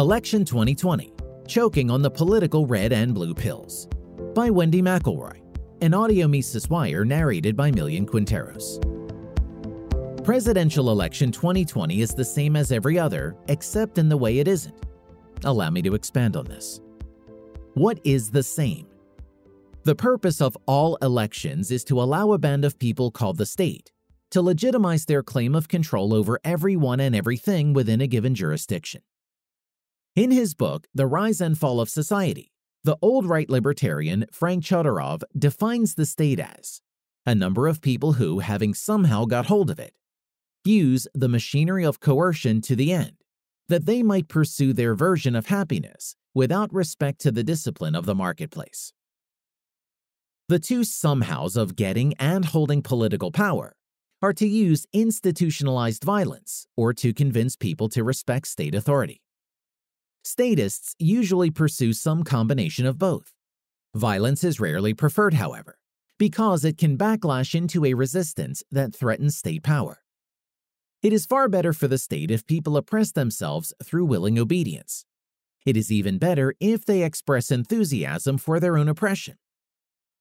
Election 2020 Choking on the Political Red and Blue Pills by Wendy McElroy, an audio Mises Wire narrated by Millian Quinteros. Presidential election 2020 is the same as every other, except in the way it isn't. Allow me to expand on this. What is the same? The purpose of all elections is to allow a band of people called the state to legitimize their claim of control over everyone and everything within a given jurisdiction. In his book, The Rise and Fall of Society, the old right libertarian Frank Chodorov defines the state as a number of people who, having somehow got hold of it, use the machinery of coercion to the end, that they might pursue their version of happiness without respect to the discipline of the marketplace. The two somehows of getting and holding political power are to use institutionalized violence or to convince people to respect state authority. Statists usually pursue some combination of both. Violence is rarely preferred, however, because it can backlash into a resistance that threatens state power. It is far better for the state if people oppress themselves through willing obedience. It is even better if they express enthusiasm for their own oppression.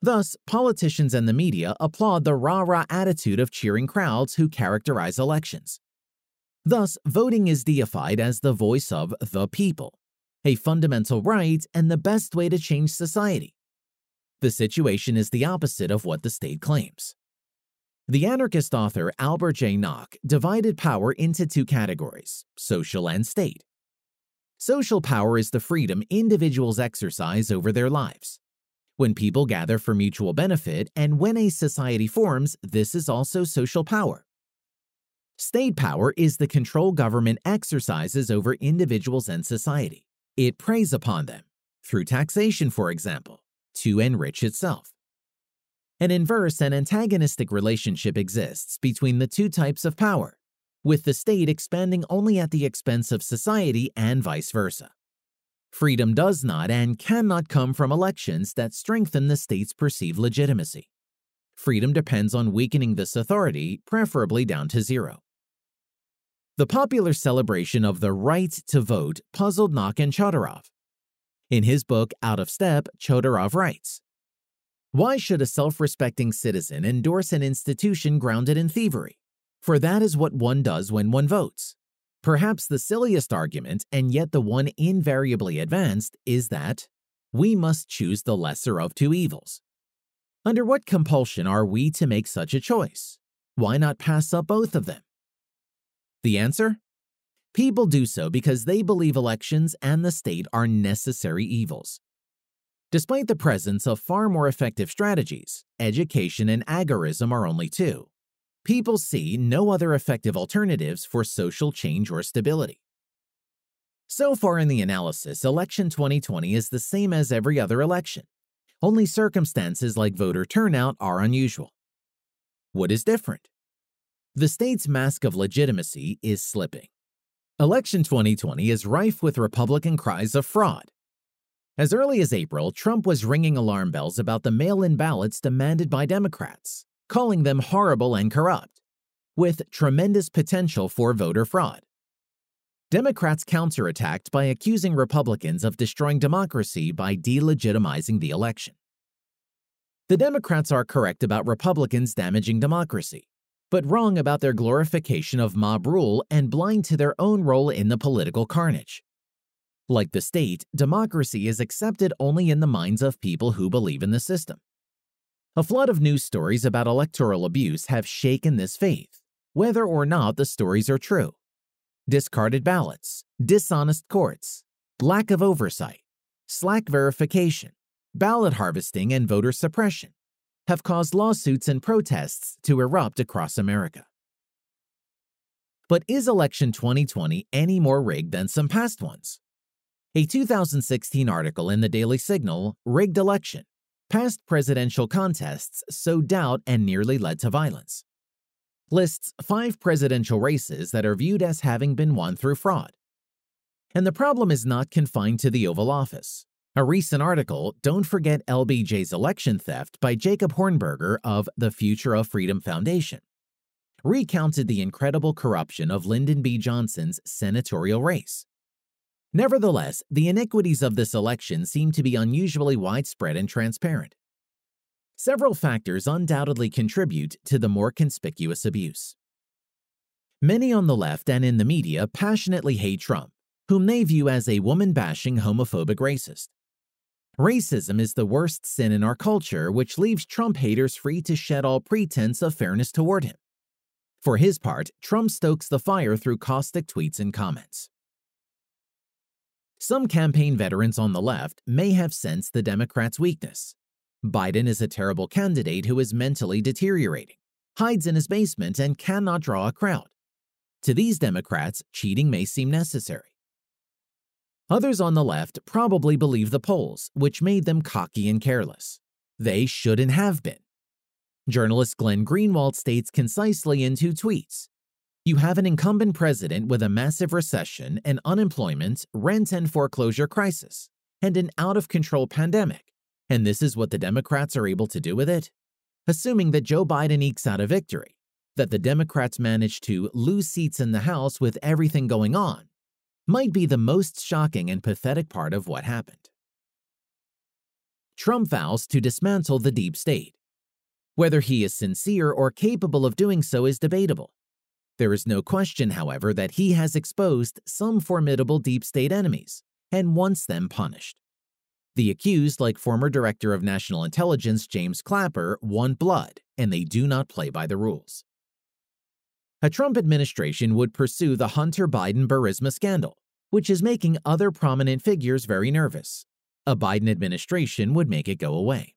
Thus, politicians and the media applaud the rah rah attitude of cheering crowds who characterize elections. Thus, voting is deified as the voice of the people, a fundamental right and the best way to change society. The situation is the opposite of what the state claims. The anarchist author Albert J. Nock divided power into two categories social and state. Social power is the freedom individuals exercise over their lives. When people gather for mutual benefit and when a society forms, this is also social power. State power is the control government exercises over individuals and society. It preys upon them, through taxation, for example, to enrich itself. An inverse and antagonistic relationship exists between the two types of power, with the state expanding only at the expense of society and vice versa. Freedom does not and cannot come from elections that strengthen the state's perceived legitimacy. Freedom depends on weakening this authority, preferably down to zero. The popular celebration of the right to vote puzzled and Chodorov. In his book Out of Step, Chodorov writes Why should a self respecting citizen endorse an institution grounded in thievery? For that is what one does when one votes. Perhaps the silliest argument, and yet the one invariably advanced, is that we must choose the lesser of two evils. Under what compulsion are we to make such a choice? Why not pass up both of them? The answer? People do so because they believe elections and the state are necessary evils. Despite the presence of far more effective strategies, education and agorism are only two. People see no other effective alternatives for social change or stability. So far in the analysis, election 2020 is the same as every other election. Only circumstances like voter turnout are unusual. What is different? The state's mask of legitimacy is slipping. Election 2020 is rife with Republican cries of fraud. As early as April, Trump was ringing alarm bells about the mail in ballots demanded by Democrats, calling them horrible and corrupt, with tremendous potential for voter fraud. Democrats counterattacked by accusing Republicans of destroying democracy by delegitimizing the election. The Democrats are correct about Republicans damaging democracy but wrong about their glorification of mob rule and blind to their own role in the political carnage. Like the state, democracy is accepted only in the minds of people who believe in the system. A flood of news stories about electoral abuse have shaken this faith, whether or not the stories are true. Discarded ballots, dishonest courts, lack of oversight, slack verification, ballot harvesting, and voter suppression have caused lawsuits and protests to erupt across America. But is election 2020 any more rigged than some past ones? A 2016 article in the Daily Signal, Rigged Election Past Presidential Contests Sowed Doubt and Nearly Led to Violence, lists five presidential races that are viewed as having been won through fraud. And the problem is not confined to the Oval Office. A recent article, Don't Forget LBJ's Election Theft by Jacob Hornberger of the Future of Freedom Foundation, recounted the incredible corruption of Lyndon B. Johnson's senatorial race. Nevertheless, the iniquities of this election seem to be unusually widespread and transparent. Several factors undoubtedly contribute to the more conspicuous abuse. Many on the left and in the media passionately hate Trump, whom they view as a woman bashing homophobic racist. Racism is the worst sin in our culture, which leaves Trump haters free to shed all pretense of fairness toward him. For his part, Trump stokes the fire through caustic tweets and comments. Some campaign veterans on the left may have sensed the Democrats' weakness, Biden is a terrible candidate who is mentally deteriorating, hides in his basement, and cannot draw a crowd. To these Democrats, cheating may seem necessary. Others on the left probably believe the polls, which made them cocky and careless. They shouldn't have been. Journalist Glenn Greenwald states concisely in two tweets You have an incumbent president with a massive recession and unemployment, rent and foreclosure crisis, and an out of control pandemic and this is what the Democrats are able to do with it? Assuming that Joe Biden ekes out a victory, that the Democrats manage to lose seats in the House with everything going on, might be the most shocking and pathetic part of what happened. Trump vows to dismantle the deep state. Whether he is sincere or capable of doing so is debatable. There is no question, however, that he has exposed some formidable deep state enemies and wants them punished. The accused, like former Director of National Intelligence James Clapper, want blood, and they do not play by the rules. A Trump administration would pursue the Hunter Biden Burisma scandal, which is making other prominent figures very nervous. A Biden administration would make it go away.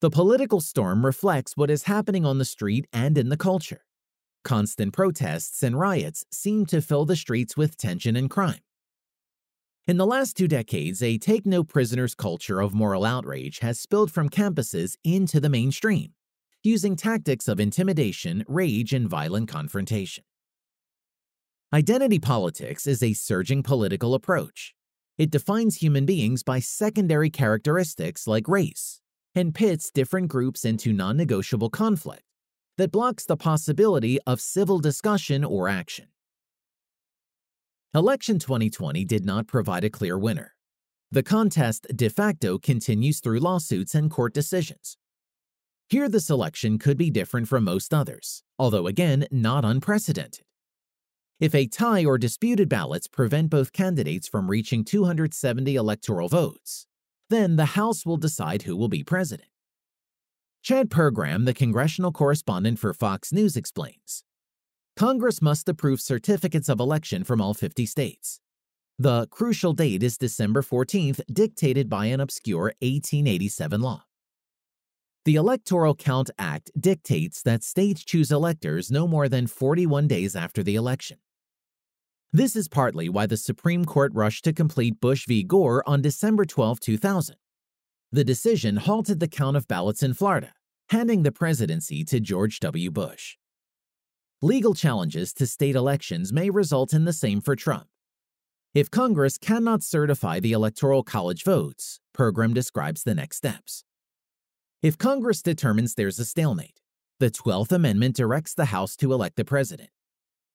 The political storm reflects what is happening on the street and in the culture. Constant protests and riots seem to fill the streets with tension and crime. In the last two decades, a take no prisoners culture of moral outrage has spilled from campuses into the mainstream, using tactics of intimidation, rage, and violent confrontation. Identity politics is a surging political approach. It defines human beings by secondary characteristics like race and pits different groups into non negotiable conflict that blocks the possibility of civil discussion or action. Election 2020 did not provide a clear winner. The contest de facto continues through lawsuits and court decisions. Here, the selection could be different from most others, although again, not unprecedented. If a tie or disputed ballots prevent both candidates from reaching 270 electoral votes, then the House will decide who will be president. Chad Pergram, the congressional correspondent for Fox News, explains Congress must approve certificates of election from all 50 states. The crucial date is December 14th, dictated by an obscure 1887 law. The Electoral Count Act dictates that states choose electors no more than 41 days after the election. This is partly why the Supreme Court rushed to complete Bush v. Gore on December 12, 2000. The decision halted the count of ballots in Florida, handing the presidency to George W. Bush. Legal challenges to state elections may result in the same for Trump. If Congress cannot certify the Electoral College votes, Pergram describes the next steps. If Congress determines there's a stalemate, the 12th Amendment directs the House to elect the president.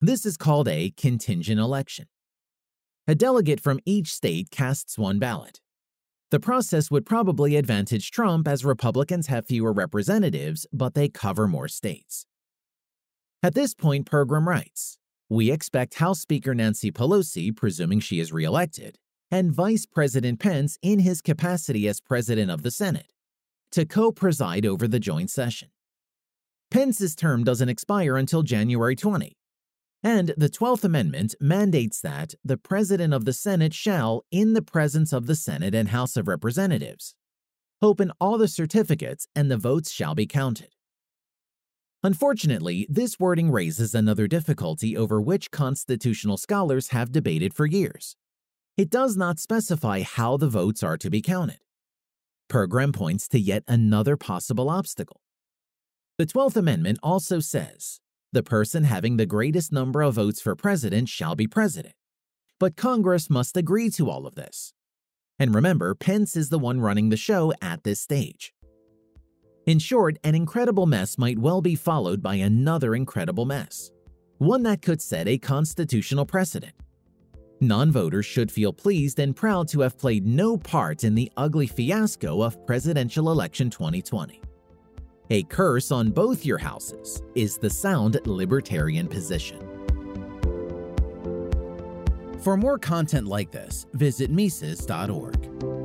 This is called a contingent election. A delegate from each state casts one ballot. The process would probably advantage Trump as Republicans have fewer representatives, but they cover more states. At this point, Pergram writes We expect House Speaker Nancy Pelosi, presuming she is reelected, and Vice President Pence in his capacity as President of the Senate, to co preside over the joint session. Pence's term doesn't expire until January 20, and the 12th Amendment mandates that the President of the Senate shall, in the presence of the Senate and House of Representatives, open all the certificates and the votes shall be counted. Unfortunately, this wording raises another difficulty over which constitutional scholars have debated for years. It does not specify how the votes are to be counted. Pergram points to yet another possible obstacle. The 12th Amendment also says the person having the greatest number of votes for president shall be president. But Congress must agree to all of this. And remember, Pence is the one running the show at this stage. In short, an incredible mess might well be followed by another incredible mess, one that could set a constitutional precedent. Non voters should feel pleased and proud to have played no part in the ugly fiasco of presidential election 2020. A curse on both your houses is the sound libertarian position. For more content like this, visit Mises.org.